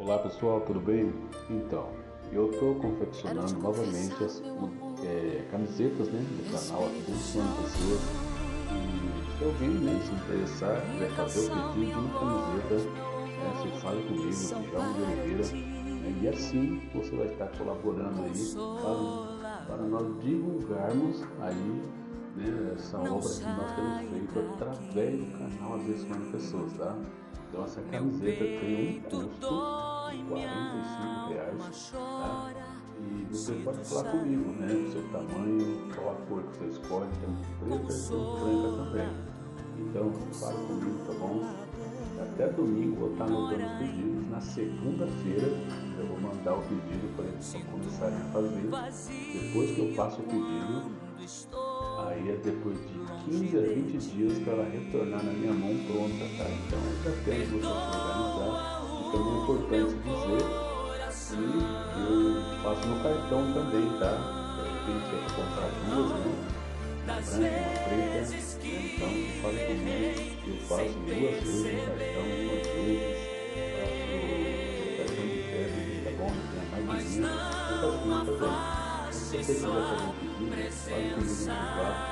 Olá pessoal, tudo bem? Então, eu estou confeccionando novamente as é, camisetas né, do canal Luciano Pessoas. E se alguém né, se interessar, quiser fazer o pedido de uma camiseta, né, você fala comigo, João de Oliveira. Né, e assim você vai estar colaborando aí para, para nós divulgarmos aí né, essa obra que nós temos feito através do canal vezes Pessoas, tá? Então essa camiseta tem um custo você pode falar comigo, né? O seu tamanho, qual a cor que você escolhe, tem preta e branca também. Então fala comigo, tá bom? Até domingo vou estar anotando os pedidos. Na segunda-feira eu vou mandar o pedido para eles começarem a fazer. Depois que eu faço o pedido, aí é depois de 15 a 20 dias para ela retornar na minha mão pronta, tá? Então já temos você organizar. Então é importante eu faço no cartão também, tá? Repente é comprar duas, né? Uma branca, uma preta. Então fale comigo, eu faço duas vezes no cartão, uma vezes. Faço cartão de crédito, tá bom? Tem mais de mil, no cartão também. Se você quiser fazer um pedido, fale comigo no privado.